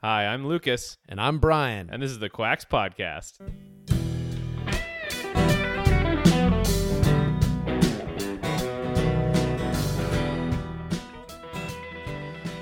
Hi, I'm Lucas, And I'm Brian. and this is the Quacks Podcast.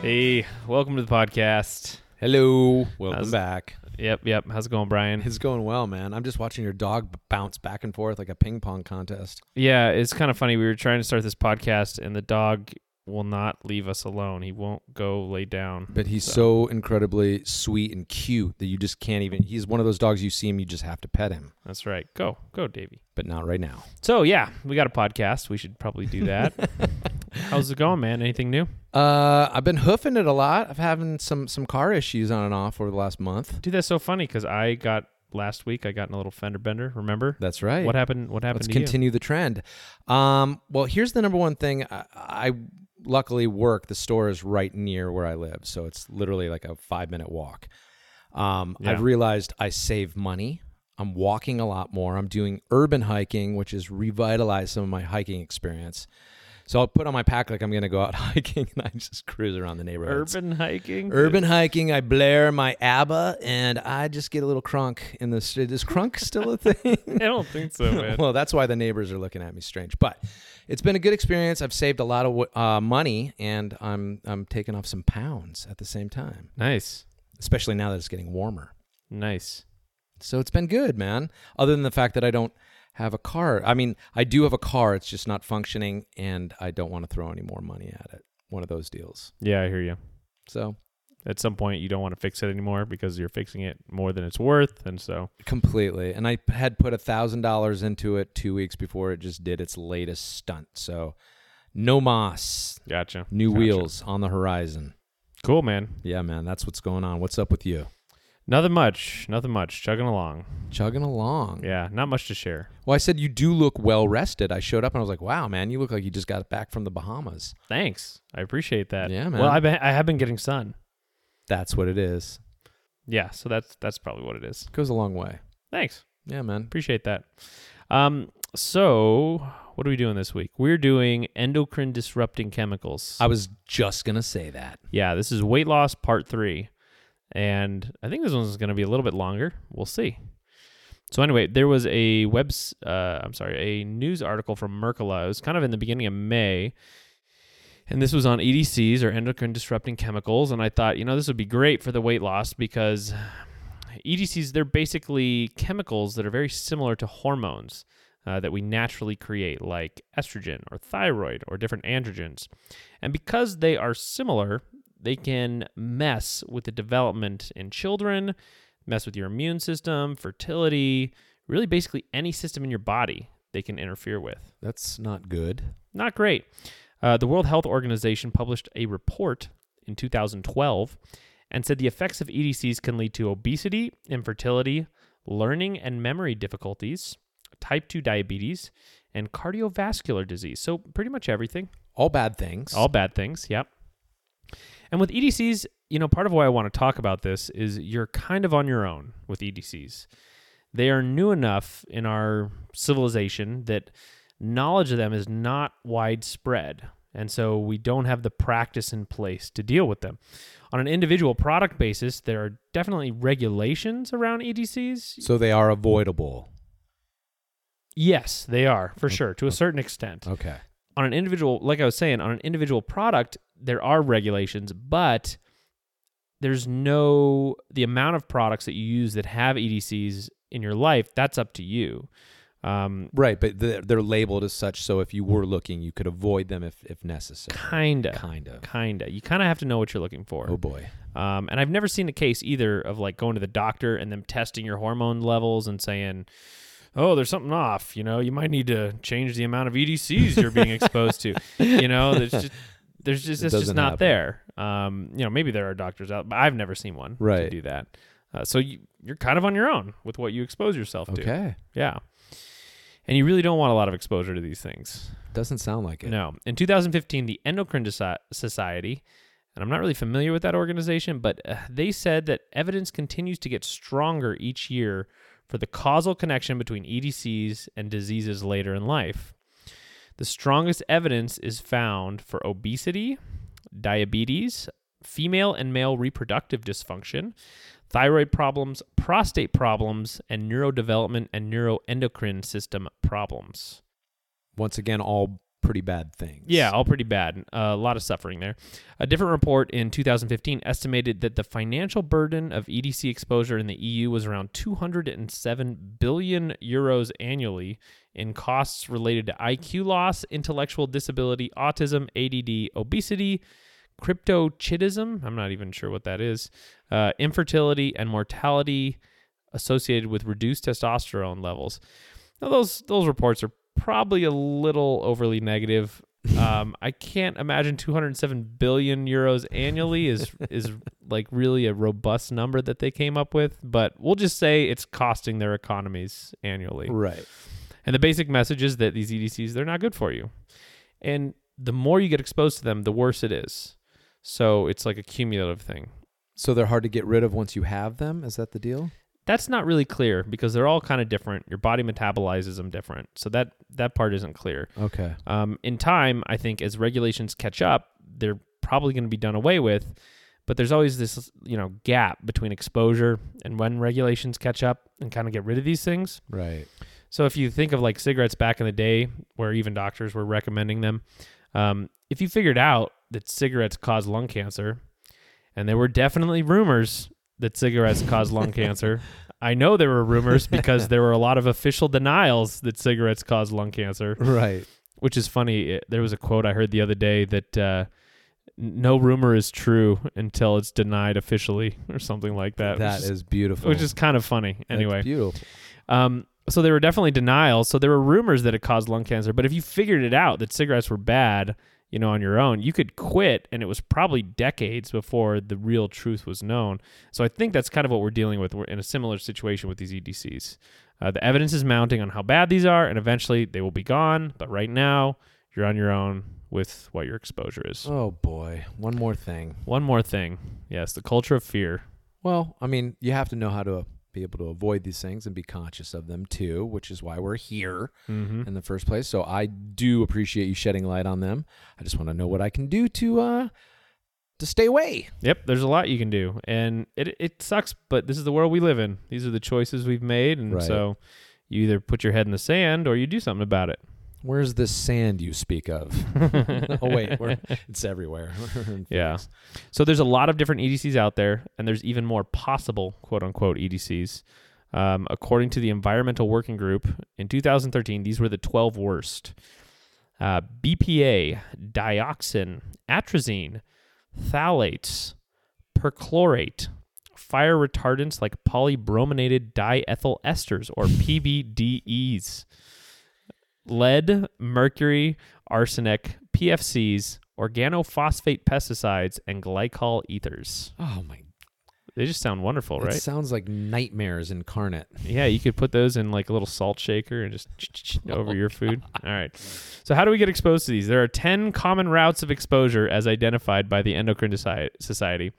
Hey, welcome to the podcast. Hello. Welcome How's- back. Yep, yep. How's it going, Brian? It's going well, man. I'm just watching your dog b- bounce back and forth like a ping pong contest. Yeah, it's kind of funny. We were trying to start this podcast, and the dog will not leave us alone. He won't go lay down. But he's so incredibly sweet and cute that you just can't even. He's one of those dogs you see him, you just have to pet him. That's right. Go, go, Davy. But not right now. So yeah, we got a podcast. We should probably do that. How's it going, man? Anything new? Uh, I've been hoofing it a lot. I've having some some car issues on and off over the last month. Dude, that's so funny because I got last week. I got in a little fender bender. Remember That's right. what happened? What happened Let's continue the trend. Um, well, here's the number one thing. I, I luckily work. The store is right near where I live, so it's literally like a five minute walk. Um, Yeah. I've realized I save money. I'm walking a lot more. I'm doing urban hiking, which has revitalized some of my hiking experience. So I'll put on my pack like I'm going to go out hiking, and I just cruise around the neighborhood. Urban hiking. Urban hiking, I blare my ABBA, and I just get a little crunk in the street. Is crunk still a thing? I don't think so, man. well, that's why the neighbors are looking at me strange. But it's been a good experience. I've saved a lot of uh, money, and I'm I'm taking off some pounds at the same time, nice, especially now that it's getting warmer. nice. So it's been good, man. Other than the fact that I don't have a car. I mean, I do have a car. It's just not functioning, and I don't want to throw any more money at it. One of those deals. Yeah, I hear you. So At some point, you don't want to fix it anymore because you're fixing it more than it's worth, and so completely. And I had put a thousand dollars into it two weeks before it just did its latest stunt. So no moss, gotcha. new Gotcha. wheels on the horizon. Cool, man. Yeah, man, that's what's going on. What's up with you? Nothing much. Nothing much. Chugging along. Chugging along. Yeah, not much to share. Well, I said you do look well rested. I showed up and I was like, "Wow, man, you look like you just got back from the Bahamas." Thanks. I appreciate that. Yeah, man. Well, I've been, I have been getting sun. That's what it is. Yeah, so that's that's probably what it is. Goes a long way. Thanks. Yeah, man. Appreciate that. Um, so what are we doing this week? We're doing endocrine disrupting chemicals. I was just gonna say that. yeah, this is weight loss part three, and I think this one's going to be a little bit longer. We'll see. So anyway, there was a webs, uh, I'm sorry, a news article from Mercola. It was kind of in the beginning of May, and this was on EDCs or endocrine disrupting chemicals. And I thought, you know, this would be great for the weight loss because EDCs they're basically chemicals that are very similar to hormones uh, that we naturally create, like estrogen or thyroid or different androgens. And because they are similar, they can mess with the development in children, mess with your immune system, fertility, really basically any system in your body they can interfere with. That's not good. Not great. Uh, the World Health Organization published a report in 2012 and said the effects of EDCs can lead to obesity, infertility, learning and memory difficulties, type 2 diabetes, and cardiovascular disease. So, pretty much everything. All bad things. All bad things, yep. And with EDCs, you know, part of why I want to talk about this is you're kind of on your own with EDCs. They are new enough in our civilization that knowledge of them is not widespread. And so we don't have the practice in place to deal with them. On an individual product basis, there are definitely regulations around EDCs. so they are avoidable. Yes, they are, for sure, to a certain extent. Okay. on an individual like i was saying on an individual product there are regulations but there's no the amount of products that you use that have edcs in your life that's up to you um, Right, but they're, they're labeled as such, so if you were looking, you could avoid them if, if necessary. kinda Kind of. kinda you kind of have to know what you're looking for Oh boy. um, and i've never seen a case either of like going to the doctor and them testing your hormone levels and saying oh there's something off you know you might need to change the amount of edcs you're being exposed to you know there's just there's just It it's just doesn't happen. there um, you know maybe there are doctors out but i've never seen one to Right. do that uh, so you, you're kind of on your own with what you expose yourself to Okay. yeah and you really don't want a lot of exposure to these things Doesn't sound like it. no. In 2015, the Endocrine Society, and I'm not really familiar with that organization, but uh, they said that evidence continues to get stronger each year for the causal connection between EDCs and diseases later in life. The strongest evidence is found for obesity, diabetes, female and male reproductive dysfunction, thyroid problems, prostate problems, and neurodevelopment and neuroendocrine system problems. Once again, all pretty bad things. Yeah, all pretty bad. Uh, a lot of suffering there. A different report in 2015 estimated that the financial burden of EDC exposure in the EU was around 207 billion euros annually in costs related to IQ loss, intellectual disability, autism, ADD, obesity, cryptorchidism. I'm not even sure what that is. Uh, infertility and mortality associated with reduced testosterone levels. Now, those those reports are probably a little overly negative. Um, I can't imagine 207 billion euros annually is is like really a robust number that they came up with, but we'll just say it's costing their economies annually. Right. And the basic message is that these EDCs they're not good for you. And the more you get exposed to them, the worse it is. So it's like a cumulative thing. So they're hard to get rid of once you have them. Is that the deal? That's not really clear because they're all kind of different. Your body metabolizes them different. So that that part isn't clear. Okay. Um, in time, I think as regulations catch up, they're probably going to be done away with. But there's always this, you know, gap between exposure and when regulations catch up and kind of get rid of these things. Right. So if you think of like cigarettes back in the day, where even doctors were recommending them, um, if you figured out that cigarettes cause lung cancer, and there were definitely rumors that cigarettes cause lung cancer. I know there were rumors because there were a lot of official denials that cigarettes cause lung cancer, Right. which is funny. It- There was a quote I heard the other day that uh, no rumor is true until it's denied officially, or something like that. That is, is, beautiful. which is kind of funny. That's Anyway, beautiful. um, so there were definitely denials. So there were rumors that it caused lung cancer. But if you figured it out that cigarettes were bad, you know, on your own, you could quit. And it was probably decades before the real truth was known. So I think that's kind of what we're dealing with. We're in a similar situation with these EDCs. Uh, the evidence is mounting on how bad these are, and eventually they will be gone. But right now, you're on your own with what your exposure is. Oh boy. One more thing. One more thing. Yes, the culture of fear. Well, I mean, you have to know how to be able to avoid these things and be conscious of them too, which is why we're here Mm-hmm. in the first place. So I do appreciate you shedding light on them. I just want to know what I can do to uh to stay away. Yep, there's a lot you can do, and it it sucks, but this is the world we live in. These are the choices we've made, and Right. so you either put your head in the sand or you do something about it. Where's this sand you speak of? oh wait, it's everywhere. Yeah. So there's a lot of different EDCs out there, and there's even more possible quote unquote EDCs. Um, according to the Environmental Working Group, in 2013, these were the 12 worst: uh, BPA, dioxin, atrazine, phthalates, perchlorate, fire retardants like polybrominated diethyl esters or PBDEs, lead, mercury, arsenic, PFCs, organophosphate pesticides, and glycol ethers. Oh my! They just sound wonderful, It right? sounds like nightmares incarnate. Yeah, you could put those in like a little salt shaker and just oh over your food. All right. So, how do we get exposed to these? There are 10 common routes of exposure as identified by the Endocrine Society.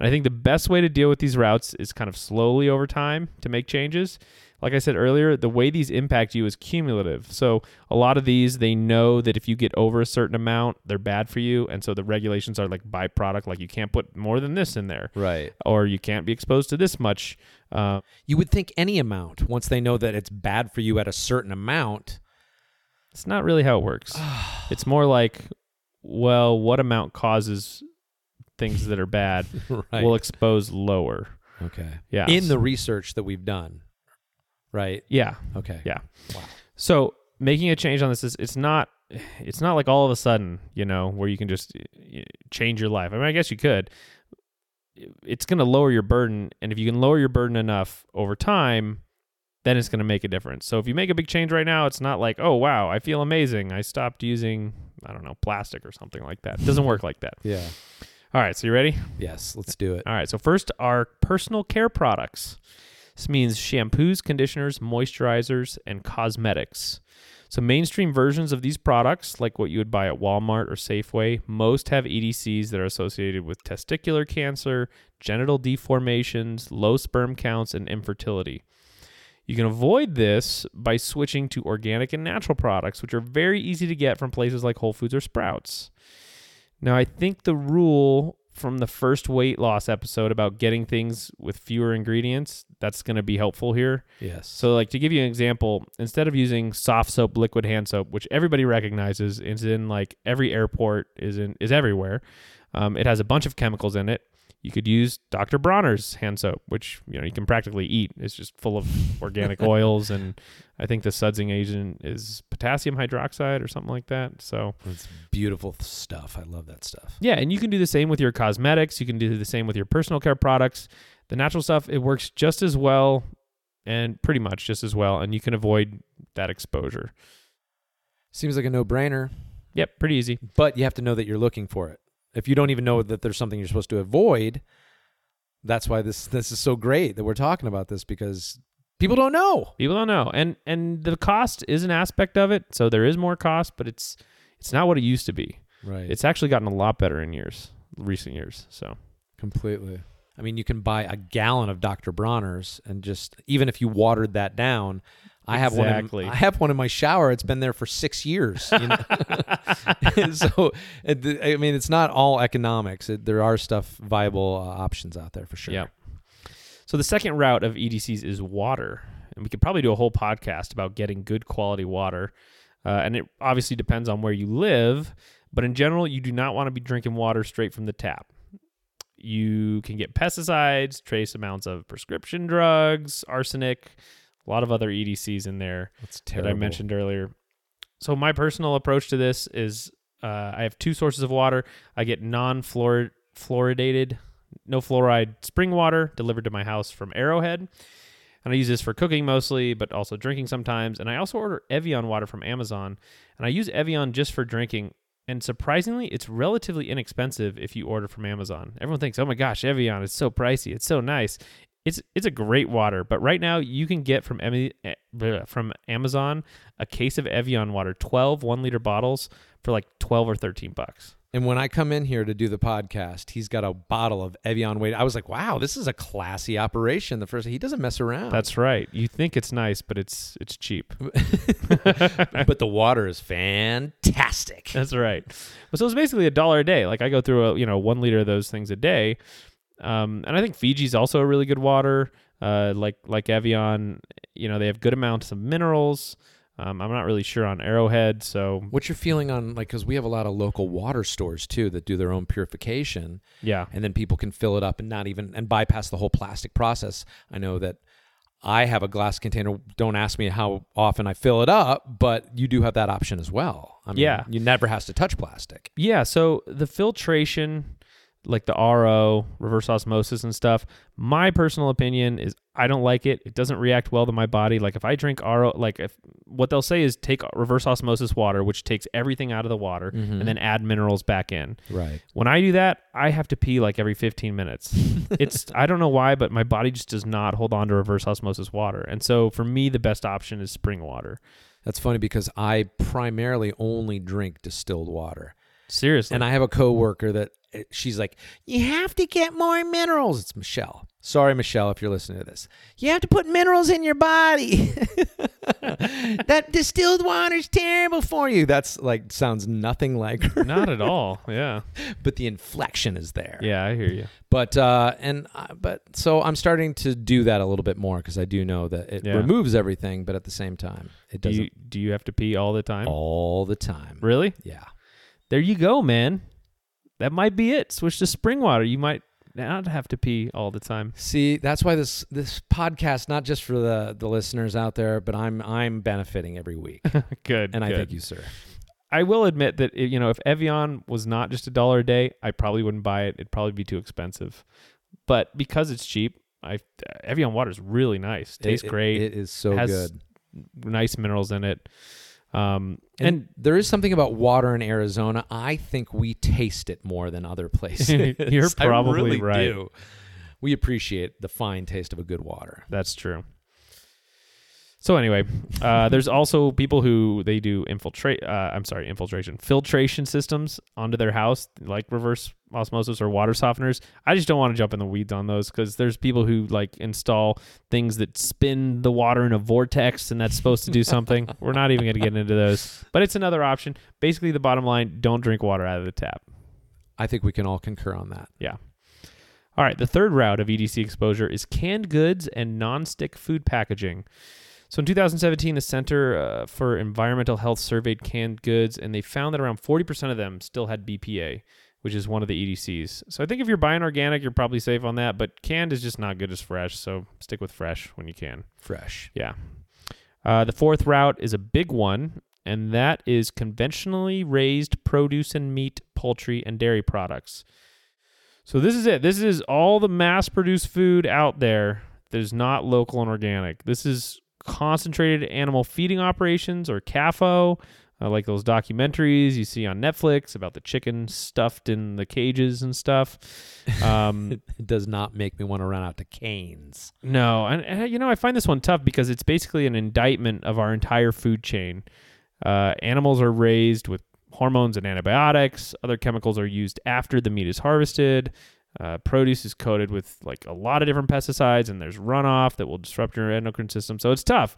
And I think the best way to deal with these routes is kind of slowly over time to make changes. Like I said earlier, the way these impact you is cumulative. So, a lot of these, they know that if you get over a certain amount, they're bad for you. And so the regulations are like byproduct, like you can't put more than this in there, Right. or you can't be exposed to this much. Uh, You would think any amount, once they know that it's bad for you at a certain amount. It's not really how it works. it's more like, well, what amount causes things that are bad right. will expose lower. okay. Yeah. In the research that we've done. Right. yeah. Okay. Yeah. Wow. So making a change on this is it's not it's not like all of a sudden, you know, where you can just change your life. I mean, I guess you could. It's going to lower your burden, and if you can lower your burden enough over time, then it's going to make a difference. So if you make a big change right now, it's not like, oh wow, I feel amazing. I stopped using, I don't know, plastic or something like that. It doesn't work like that. Yeah. All right, so you ready? Yes. Let's do it. All right, so first are personal care products. This means shampoos, conditioners, moisturizers, and cosmetics. So mainstream versions of these products, like what you would buy at Walmart or Safeway, most have EDCs that are associated with testicular cancer, genital deformations, low sperm counts, and infertility. You can avoid this by switching to organic and natural products, which are very easy to get from places like Whole Foods or Sprouts. Now, I think the rule from the first weight loss episode about getting things with fewer ingredients. That's going to be helpful here. Yes. So, like to give you an example, instead of using soft soap, liquid hand soap, which everybody recognizes, is in like every airport, is in is everywhere. Um, it has a bunch of chemicals in it. You could use Dr. Bronner's hand soap, which you know you can practically eat. It's just full of organic oils, and I think the sudsing agent is potassium hydroxide or something like that. So It's beautiful stuff. I love that stuff. yeah, and you can do the same with your cosmetics. You can do the same with your personal care products. The natural stuff it works just as well, and pretty much just as well, and you can avoid that exposure. Seems like a no-brainer, Yep, pretty easy. but you have to know that you're looking for it. If you don't even know that there's something you're supposed to avoid, that's why this this is so great that we're talking about this because people don't know. People don't know, and and the cost is an aspect of it. So there is more cost, but it's it's not what it used to be. Right. It's actually gotten a lot better in years, recent years. So Completely. I mean, you can buy a gallon of Dr. Bronner's and just even if you watered that down, I have Exactly. one. In, I have one in my shower. It's been there for six years. You know? And so, I mean, it's not all economics. It, there are stuff viable uh, options out there for sure. Yeah. So the second route of EDCs is water, and we could probably do a whole podcast about getting good quality water. Uh, and it obviously depends on where you live, but in general, you do not want to be drinking water straight from the tap. You can get pesticides, trace amounts of prescription drugs, arsenic, a lot of other EDCs in there That's terrible. that I mentioned earlier. So my personal approach to this is uh, I have two sources of water. I get non-fluoridated, no fluoride spring water delivered to my house from Arrowhead, and I use this for cooking mostly, but also drinking sometimes. And I also order Evian water from Amazon, and I use Evian just for drinking. And surprisingly, it's relatively inexpensive if you order from Amazon. Everyone thinks, "Oh my gosh, Evian is so pricey. It's so nice." It's it's a great water, but right now you can get from eh, from Amazon a case of Evian water, 12 1 liter bottles for like 12 or 13 bucks. And when I come in here to do the podcast, he's got a bottle of Evian Wade. I was like, wow, this is a classy operation. The first, he doesn't mess around. That's right. You think it's nice, but it's it's cheap. but the water is fantastic. That's right. So it's basically a dollar a day. Like I go through a you know one liter of those things a day, um, and I think Fiji's also a really good water. Uh, like like Evian, you know they have good amounts of minerals. Um, I'm not really sure on Arrowhead, so What's your feeling on like because we have a lot of local water stores too that do their own purification, yeah, and then people can fill it up and not even and bypass the whole plastic process. I know that I have a glass container. Don't ask me how often I fill it up, but you do have that option as well. I mean, Yeah. you never has to touch plastic. yeah. So the filtration, like the RO, reverse osmosis and stuff. My personal opinion is I don't like it. It doesn't react well to my body. Like if I drink RO, like if what they'll say is take reverse osmosis water, which takes everything out of the water, mm-hmm. and then add minerals back in. right. When I do that, I have to pee like every 15 minutes. it's I don't know why, but my body just does not hold on to reverse osmosis water. And so for me, the best option is spring water. That's funny because I primarily only drink distilled water. Seriously. And I have a coworker that she's like, "You have to get more minerals." It's Michelle. Sorry, Michelle, if you're listening to this. You have to put minerals in your body. that distilled water's terrible for you. That's like sounds nothing like her, not at all. Yeah. but the inflection is there. Yeah, I hear you. But uh, and uh, but so I'm starting to do that a little bit more because I do know that it Yeah. removes everything, but at the same time, it doesn't you do you have to pee all the time? all the time. Really? Yeah. There you go, man. That might be it. Switch to spring water. You might not have to pee all the time. See, that's why this this podcast not just for the the listeners out there, but I'm I'm benefiting every week, good. and I good. thank you, sir. I will admit that you know if Evian was not just a dollar a day, I probably wouldn't buy it. It'd probably be too expensive. But because it's cheap, I Evian water is really nice. Tastes It- it- great. It is so has good. nice minerals in it. Um, And, and there is something about water in Arizona. I think we taste it more than other places. You're I probably really right. do. We appreciate the fine taste of a good water. That's true. So anyway, uh, there's also people who they do infiltrate. Uh, I'm sorry, infiltration, filtration systems onto their house, like reverse osmosis or water softeners. I just don't want to jump in the weeds on those because there's people who like install things that spin the water in a vortex, and that's supposed to do something. We're not even going to get into those, but it's another option. Basically, the bottom line: don't drink water out of the tap. I think we can all concur on that. Yeah. All right, the third route of EDC exposure is canned goods and nonstick food packaging. So in 2017, the Center uh, for Environmental Health surveyed canned goods, and they found that around 40% of them still had BPA, which is one of the EDCs. So I think if you're buying organic, you're probably safe on that, but canned is just not good as fresh, so stick with fresh when you can. Fresh. Yeah. Uh, the fourth route is a big one, and that is conventionally raised produce and meat, poultry, and dairy products. So this is it. This is all the mass-produced food out there that is not local and organic. This is concentrated animal feeding operations or CAFO, uh, like those documentaries you see on Netflix about the chicken stuffed in the cages and stuff. Um, It does not make me want to run out to Cane's. no, and, and you know I find this one tough because it's basically an indictment of our entire food chain. Uh, animals are raised with hormones and antibiotics. Other chemicals are used after the meat is harvested. Uh, produce is coated with like a lot of different pesticides, and there's runoff that will disrupt your endocrine system. So it's tough.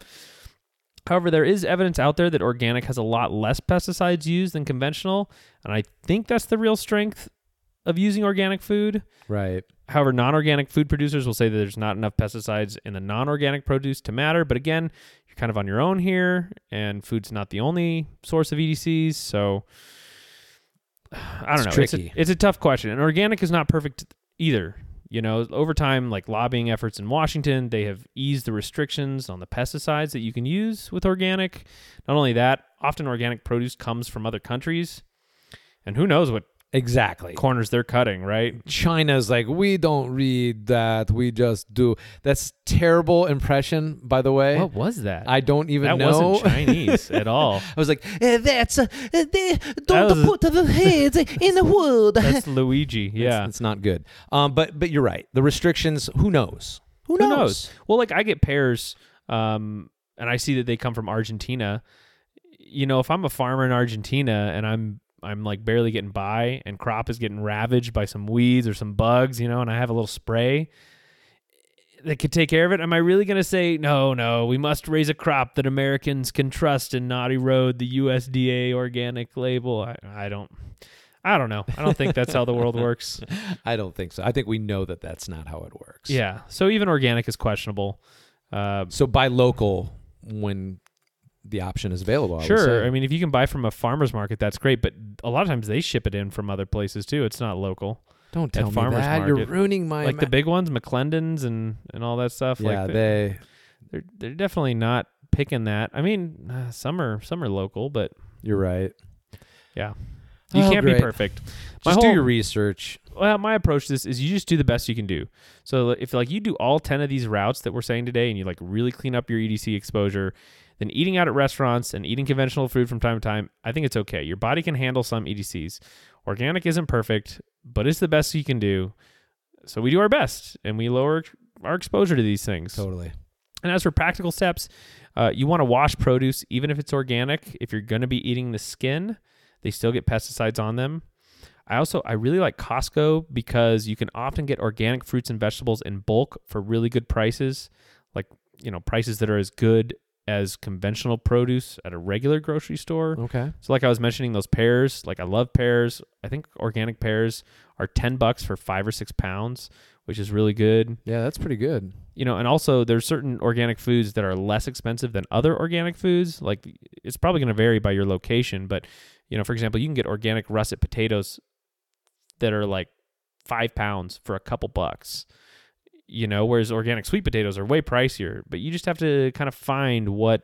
However, there is evidence out there that organic has a lot less pesticides used than conventional, and I think that's the real strength of using organic food. Right. However, non organic food producers will say that there's not enough pesticides in the non organic produce to matter. But again, you're kind of on your own here, and food's not the only source of EDCs. So I don't It's know. It's a, it's a tough question. And organic is not perfect either. You know, over time, like lobbying efforts in Washington, they have eased the restrictions on the pesticides that you can use with organic. Not only that, often organic produce comes from other countries. And who knows what Exactly. corners they're cutting, right? China's like, we don't read that. We just do. That's terrible impression, by the way. What was that? I don't even that know. wasn't Chinese at all. I was like, eh, that's uh, eh, they don't was- put the heads in the wood. That's Luigi. Yeah. it's, it's not good. Um, but but you're right. The restrictions. Who knows? Who Who knows? knows? Well, like I get pears, um, and I see that they come from Argentina. You know, if I'm a farmer in Argentina and I'm I'm like barely getting by, and crop is getting ravaged by some weeds or some bugs, you know, and I have a little spray that could take care of it. Am I really going to say no? No, we must raise a crop that Americans can trust and not erode the USDA organic label. I, I don't. I don't know. I don't think that's how the world works. I don't think so. I think we know that that's not how it works. Yeah. So even organic is questionable. Uh, So buy local when the option is available. I sure. I mean, if you can buy from a farmer's market, that's great. But a lot of times they ship it in from other places too. It's not local. don't tell me farmer's that. You're ruining my like the big ones, McClendon's and and all that stuff. Yeah, like they. they're they're definitely not picking that. I mean, uh, some are some are local, but You're right. yeah, you Oh, can't great. be perfect. My Just do your research. well, my approach to this is you just do the best you can do. So if like you do all 10 of these routes that we're saying today and you like really clean up your EDC exposure, then eating out at restaurants and eating conventional food from time to time, I think it's okay. Your body can handle some EDCs. Organic isn't perfect, but it's the best you can do. So we do our best and we lower our exposure to these things. Totally. And as for practical steps, uh, you want to wash produce, even if it's organic. If you're going to be eating the skin, they still get pesticides on them. I also I really like Costco because you can often get organic fruits and vegetables in bulk for really good prices, like you know prices that are as good as conventional produce at a regular grocery store. Okay. So like I was mentioning those pears, like I love pears. I think organic pears are 10 bucks for 5 or 6 pounds, which is really good Yeah, that's pretty good. you know, and also there's certain organic foods that are less expensive than other organic foods. Like it's probably going to vary by your location, but you know, for example, you can get organic russet potatoes that are like five pounds for a couple bucks. You know, whereas organic sweet potatoes are way pricier. But you just have to kind of find what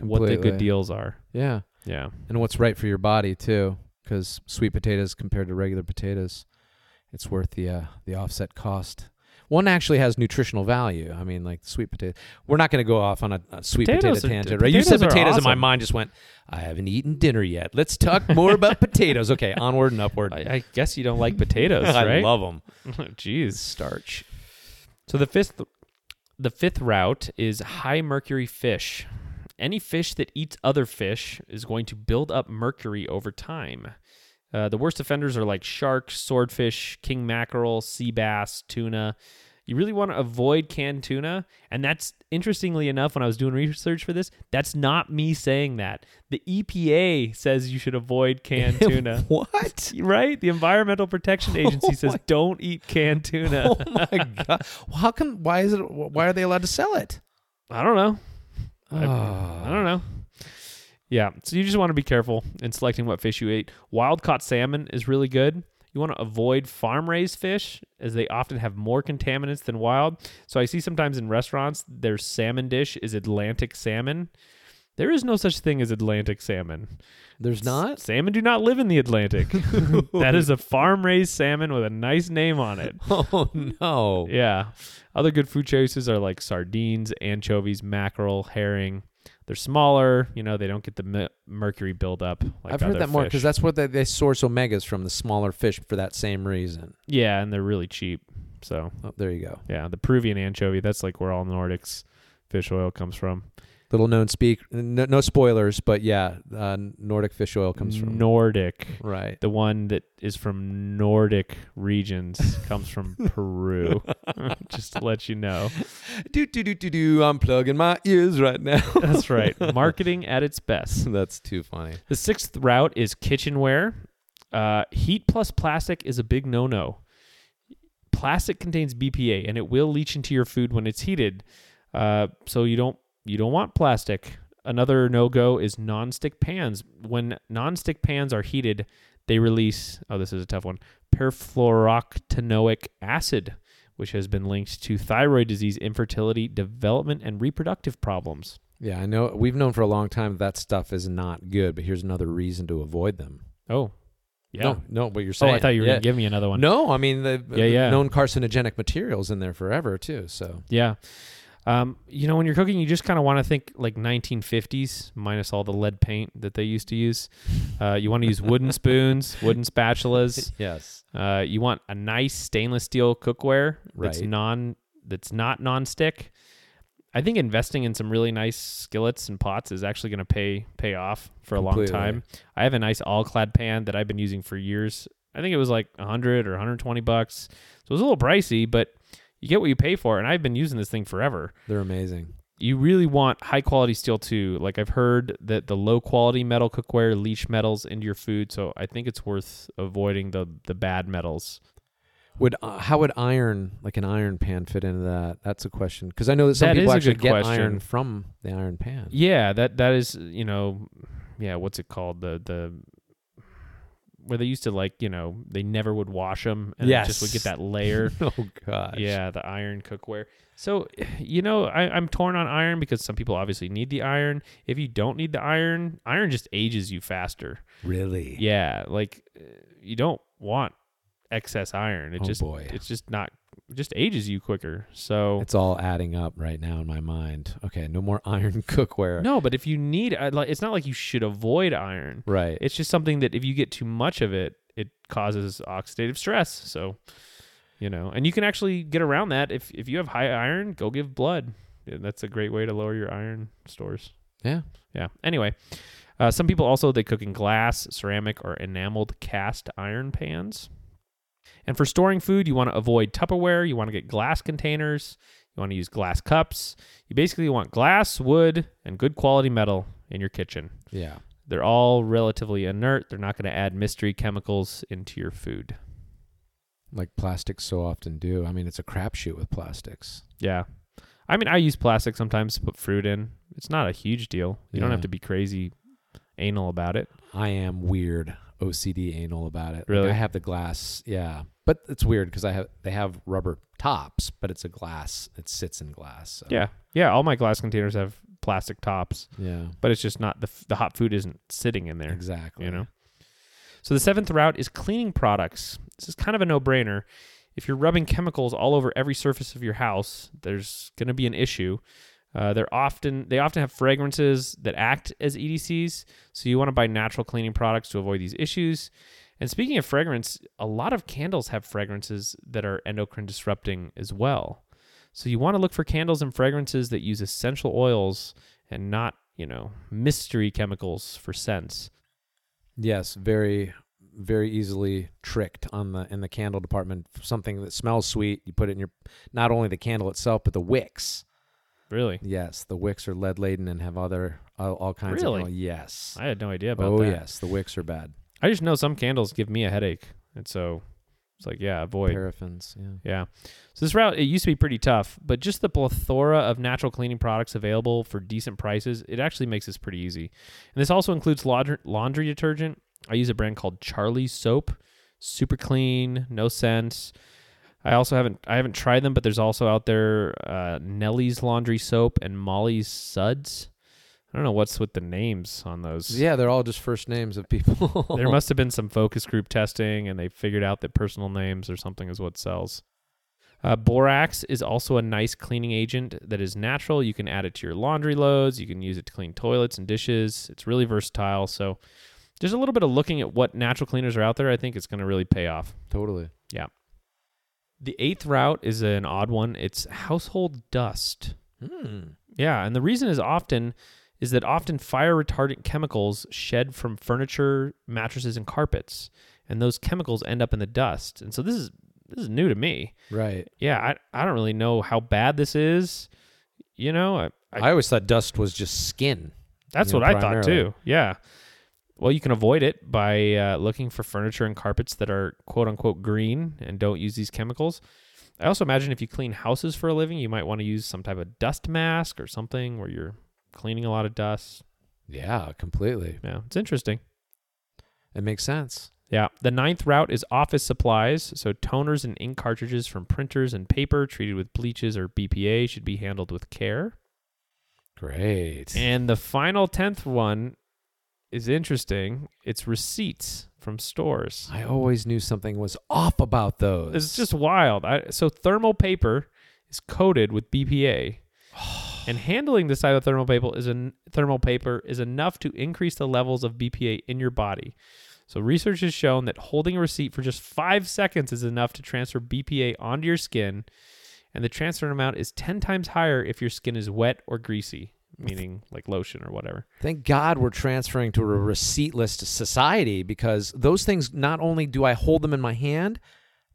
what the good deals are. Yeah. Yeah, And what's right for your body too, because sweet potatoes compared to regular potatoes, it's worth the uh, the offset cost. One actually has nutritional value. I mean, like sweet potato. We're not going to go off on a, a sweet Potatoes potato tangent, right? You said potatoes potatoes, and my mind just went. I haven't eaten dinner yet. Let's talk more about potatoes. Okay, onward and upward. I, I guess you don't like potatoes, I right? love them. Jeez. Starch. So the fifth the fifth route is high mercury fish. Any fish that eats other fish is going to build up mercury over time. Uh, the worst offenders are like sharks, swordfish, king mackerel, sea bass, tuna. You really want to avoid canned tuna. And that's interestingly enough, when I was doing research for this, that's not me saying that. The EPA says you should avoid canned tuna. what? Right? The Environmental Protection Agency Oh says my- don't eat canned tuna. Oh my god! Well, how come? Why is it? Why are they allowed to sell it? I don't know. I- Oh. I ah. don't know. Yeah, so you just want to be careful in selecting what fish you eat. Wild caught salmon is really good. You want to avoid farm raised fish as they often have more contaminants than wild. So I see sometimes in restaurants their salmon dish is Atlantic salmon. There is no such thing as Atlantic salmon. There's not. Salmon do not live in the Atlantic. that is a farm raised salmon with a nice name on it. Oh no! Yeah. Other good food choices are like sardines, anchovies, mackerel, herring. They're smaller. You know, they don't get the me- mercury buildup. Like I've heard that more because that's what they, they source omegas from the smaller fish for that same reason. yeah, and they're really cheap. So Oh, there you go. yeah, the Peruvian anchovy. That's like where all Nordics fish oil comes from. Little known speak. No, no spoilers, but yeah, uh, Nordic fish oil comes from. Nordic. Right. The one that is from Nordic regions comes from Peru. Just to let you know. Do do do do do. I'm plugging my ears right now. That's right. Marketing at its best. That's too funny. The sixth route is kitchenware. Uh, heat plus plastic is a big no-no. Plastic contains BPA, and it will leach into your food when it's heated. Uh, so you don't you don't want plastic. Another no-go is non-stick pans. When non-stick pans are heated, they release. Oh, this is a tough one. Perfluorooctanoic acid, which has been linked to thyroid disease, infertility, development, and reproductive problems. Yeah, I know. We've known for a long time that stuff is not good, but here's another reason to avoid them. Oh, yeah. No, no, what you're saying. oh. I thought you were yeah. gonna give me another one. No, I mean the Yeah, yeah. known carcinogenic materials in there forever too. So Yeah. Um, you know, when you're cooking, you just kind of want to think like 1950s, minus all the lead paint that they used to use. Uh, you want to use wooden spoons, wooden spatulas. yes, Uh, you want a nice stainless steel cookware that's Right. non that's not non-stick. I think investing in some really nice skillets and pots is actually going to pay pay off for a long time. I have a nice all-clad pan that I've been using for years. I think it was like 100 or 120 bucks. So it was a little pricey, but you get what you pay for and I've been using this thing forever. they're amazing. You really want high quality steel too. Like I've heard that the low quality metal cookware leach metals into your food, so I think it's worth avoiding the the bad metals. Would uh, how would iron like an iron pan fit into that? That's a question because I know that some That people actually get question. iron from the iron pan. Yeah, that that is you know, yeah, what's it called? The the where they used to like you know they never would wash them and it just would get that layer. oh gosh. yeah, the iron cookware. So you know, I, I'm torn on iron because some people obviously need the iron. If you don't need the iron, iron just ages you faster. Really. Yeah, like uh, you don't want excess iron. It Oh, just boy. it's just not just ages you quicker. So It's all adding up right now in my mind. Okay, no more iron cookware. no, but if you need, uh, like, it's not like you should avoid iron. Right. It's just something that if you get too much of it, it causes oxidative stress. So, you know, and you can actually get around that if if you have high iron, go give blood. That's a great way to lower your iron stores. yeah. Yeah. Anyway, uh, some people also they cook in glass, ceramic, or enameled cast iron pans. And for storing food, you want to avoid Tupperware. You want to get glass containers. You want to use glass cups. You basically want glass, wood, and good quality metal in your kitchen. Yeah. They're all relatively inert. They're not going to add mystery chemicals into your food. Like plastics so often do. I mean, it's a crapshoot with plastics. Yeah. I mean, I use plastic sometimes to put fruit in. It's not a huge deal. You don't have to be crazy anal about it. I am weird OCD anal about it. Like, Really? I have the glass, yeah, but it's weird because I have they have rubber tops, but it's a glass. It sits in glass. So. Yeah. Yeah. All my glass containers have plastic tops, yeah, but it's just not the, the hot food isn't sitting in there. exactly. You know? So the seventh route is cleaning products. This is kind of a no brainer. If you're rubbing chemicals all over every surface of your house, there's going to be an issue. Uh, they're often they often have fragrances that act as EDCs, so you want to buy natural cleaning products to avoid these issues. And speaking of fragrance, a lot of candles have fragrances that are endocrine disrupting as well. So you want to look for candles and fragrances that use essential oils and not, you know, mystery chemicals for scents. Yes, very very easily tricked on the in the candle department. Something that smells sweet, you put it in your not only the candle itself, but the wicks. Really? Yes, the wicks are lead laden and have other all, all kinds Really? of yes. I had no idea about Oh that. yes, the wicks are bad. I just know some candles give me a headache, and so it's like, yeah, avoid. Paraffins. Yeah. Yeah. So this route it used to be pretty tough, but just the plethora of natural cleaning products available for decent prices, it actually makes this pretty easy. And this also includes laundry, laundry detergent. I use a brand called Charlie's soap. Super clean, no scent. I also haven't I haven't tried them, but there's also out there uh, Nellie's laundry soap and Molly's suds. I don't know what's with the names on those. Yeah, they're all just first names of people. There must have been some focus group testing, and they figured out that personal names or something is what sells. Uh, borax is also a nice cleaning agent that is natural. You can add it to your laundry loads. You can use it to clean toilets and dishes. It's really versatile. So, just a little bit of looking at what natural cleaners are out there, I think it's going to really pay off. totally. The eighth route is an odd one. It's household dust. Hmm. Yeah, and the reason is often is that often fire retardant chemicals shed from furniture, mattresses, and carpets, and those chemicals end up in the dust. And so this is this is new to me. Right. Yeah, I I don't really know how bad this is. You know, I, I, I always thought dust was just skin. that's you know, what I thought too. Yeah. Well, you can avoid it by uh, looking for furniture and carpets that are quote unquote green and don't use these chemicals. I also imagine if you clean houses for a living, you might want to use some type of dust mask or something where you're cleaning a lot of dust. Yeah, completely. Yeah, it's interesting. It makes sense. Yeah. The ninth route is office supplies. So toners and ink cartridges from printers and paper treated with bleaches or BPA should be handled with care. Great. And the final tenth one is interesting. It's receipts from stores. I always knew something was off about those. It's just wild. I, so thermal paper is coated with BPA. And handling this type of thermal paper is an thermal paper is enough to increase the levels of BPA in your body. So research has shown that holding a receipt for just five seconds is enough to transfer BPA onto your skin, and the transfer amount is ten times higher if your skin is wet or greasy, meaning like lotion or whatever. Thank God we're transferring to a receiptless society because those things not only do I hold them in my hand,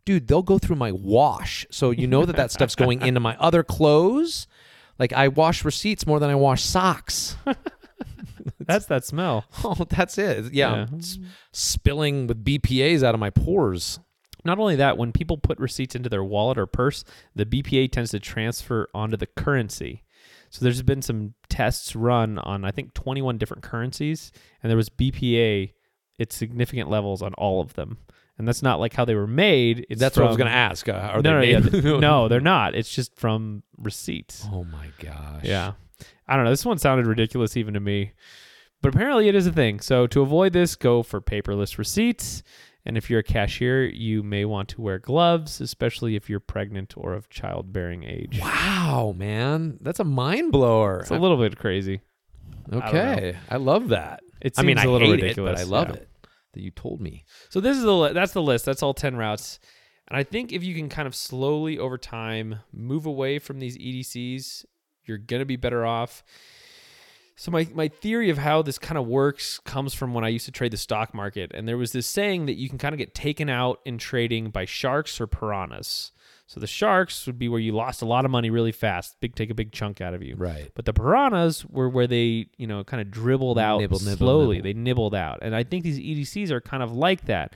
dude, they'll go through my wash. So you know that that stuff's going into my other clothes. Like I wash receipts more than I wash socks. That's that smell. Oh, that's it. Yeah, Yeah. spilling with BPA's out of my pores. Not only that, when people put receipts into their wallet or purse, the BPA tends to transfer onto the currency. So there's been some tests run on I think 21 different currencies, and there was BPA at significant levels on all of them. And that's not like how they were made. It's that's what I was going to ask. Uh, are no, no, they yeah, made- th- no, they're not. It's just from receipts. Oh my gosh. Yeah. I don't know. This one sounded ridiculous even to me. But apparently it is a thing. So to avoid this, go for paperless receipts. And if you're a cashier, you may want to wear gloves, especially if you're pregnant or of childbearing age. Wow, man, that's a mind blower. It's a little bit crazy. okay, I, love that. It I mean, seems I a little ridiculous. it, but I love yeah. it that you told me. So this is the li- that's the list. That's all 10 routes. And I think if you can kind of slowly over time move away from these EDCs, you're going to be better off. So my my theory of how this kind of works comes from when I used to trade the stock market and there was this saying that you can kind of get taken out in trading by sharks or piranhas. So the sharks would be where you lost a lot of money really fast, big take a big chunk out of you. Right. But the piranhas were where they, you know, kind of dribbled out Nibble, nibble, slowly. nibble. They nibbled out. And I think these EDCs are kind of like that.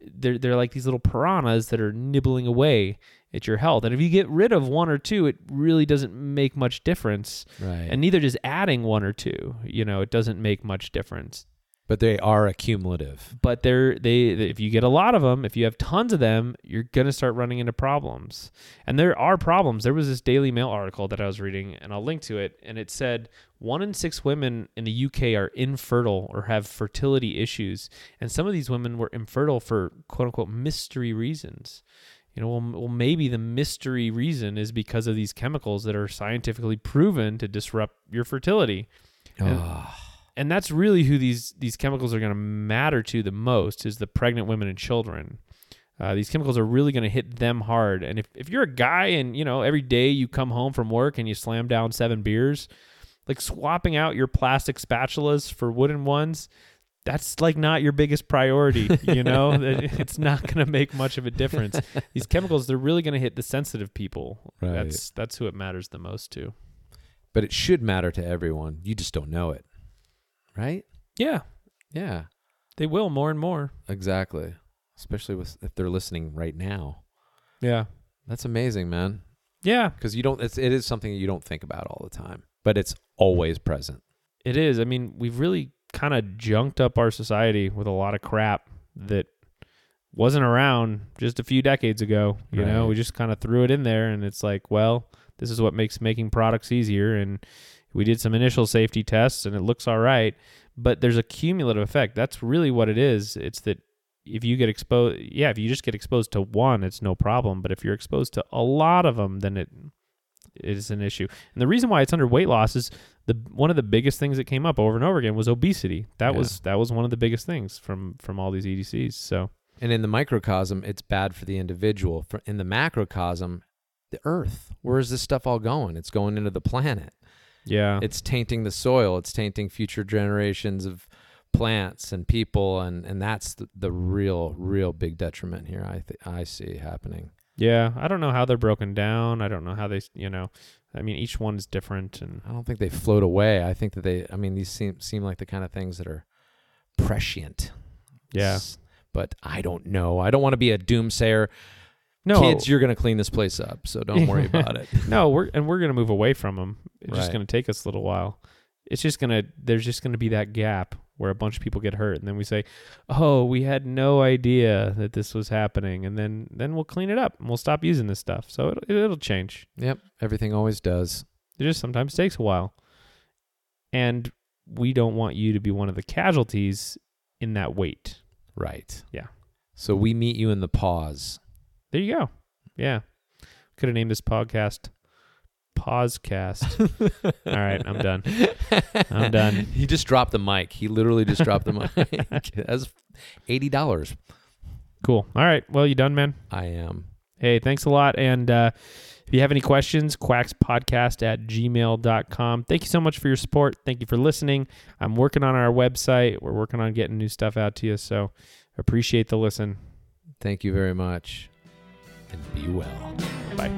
They're, they're like these little piranhas that are nibbling away at your health. And if you get rid of one or two, it really doesn't make much difference. Right. And neither does adding one or two. You know, it doesn't make much difference. but they are accumulative. But they're they if you get a lot of them, if you have tons of them, you're gonna start running into problems. And there are problems. There was this Daily Mail article that I was reading, and I'll link to it, and it said one in six women in the UK are infertile or have fertility issues, and some of these women were infertile for quote unquote mystery reasons. You know, well, well, maybe the mystery reason is because of these chemicals that are scientifically proven to disrupt your fertility And- Ah, and that's really who these these chemicals are going to matter to the most is the pregnant women and children. Uh, these chemicals are really going to hit them hard. And if, if you're a guy and you know every day you come home from work and you slam down seven beers, like swapping out your plastic spatulas for wooden ones, that's like not your biggest priority. You know, it's not going to make much of a difference. These chemicals, they're really going to hit the sensitive people. Right. That's that's who it matters the most to. But it should matter to everyone. You just don't know it. Right? Yeah, Yeah. they will more and more. Exactly. Especially with if they're listening right now. Yeah, That's amazing, man. yeah, Because you don't. It's, it is something you don't think about all the time, but it's always present. it is. I mean, we've really kind of junked up our society with a lot of crap that wasn't around just a few decades ago. You know, we just kind of threw it in there, and it's like, well, this is what makes making products easier. And we did some initial safety tests, and it looks all right. But there's a cumulative effect. That's really what it is. It's that if you get exposed, yeah, if you just get exposed to one, it's no problem. But if you're exposed to a lot of them, then it it is an issue. And the reason why it's under weight loss is the one of the biggest things that came up over and over again was obesity. That Yeah. was that was one of the biggest things from from all these EDCs. So And in the microcosm, it's bad for the individual. For, in the macrocosm, the earth. Where is this stuff all going? It's going into the planet. yeah, It's tainting the soil. It's tainting future generations of plants and people, and and that's the, the real, real big detriment here. I th- I see happening. Yeah. I don't know how they're broken down. I don't know how they, you know, I mean, each one is different, and I don't think they float away. I think that they. I mean, these seem seem like the kind of things that are prescient. yeah. S- But I don't know. I don't want to be a doomsayer. No, Kids, you're going to clean this place up, so don't worry about it. no, we're and we're gonna move away from them. It's just gonna take us a little while. It's just gonna there's just gonna be that gap where a bunch of people get hurt, and then we say, "Oh, we had no idea that this was happening," and then then we'll clean it up and we'll stop using this stuff. So it'll, it'll change. Yep, everything always does. It just sometimes takes a while, and we don't want you to be one of the casualties in that wait. Right. Yeah. So we meet you in the pause. There you go. Yeah, could have named this podcast Pausecast. All right, I'm done. I'm done. He just dropped the mic. He literally just dropped the mic. That's eighty dollars. Cool. All right. Well, you done, man? I am. Hey, thanks a lot. And uh, if you have any questions, quackspodcast at gmail.com. Thank you so much for your support. Thank you for listening. I'm working on our website. We're working on getting new stuff out to you. So appreciate the listen. Thank you very much, and be well. Bye.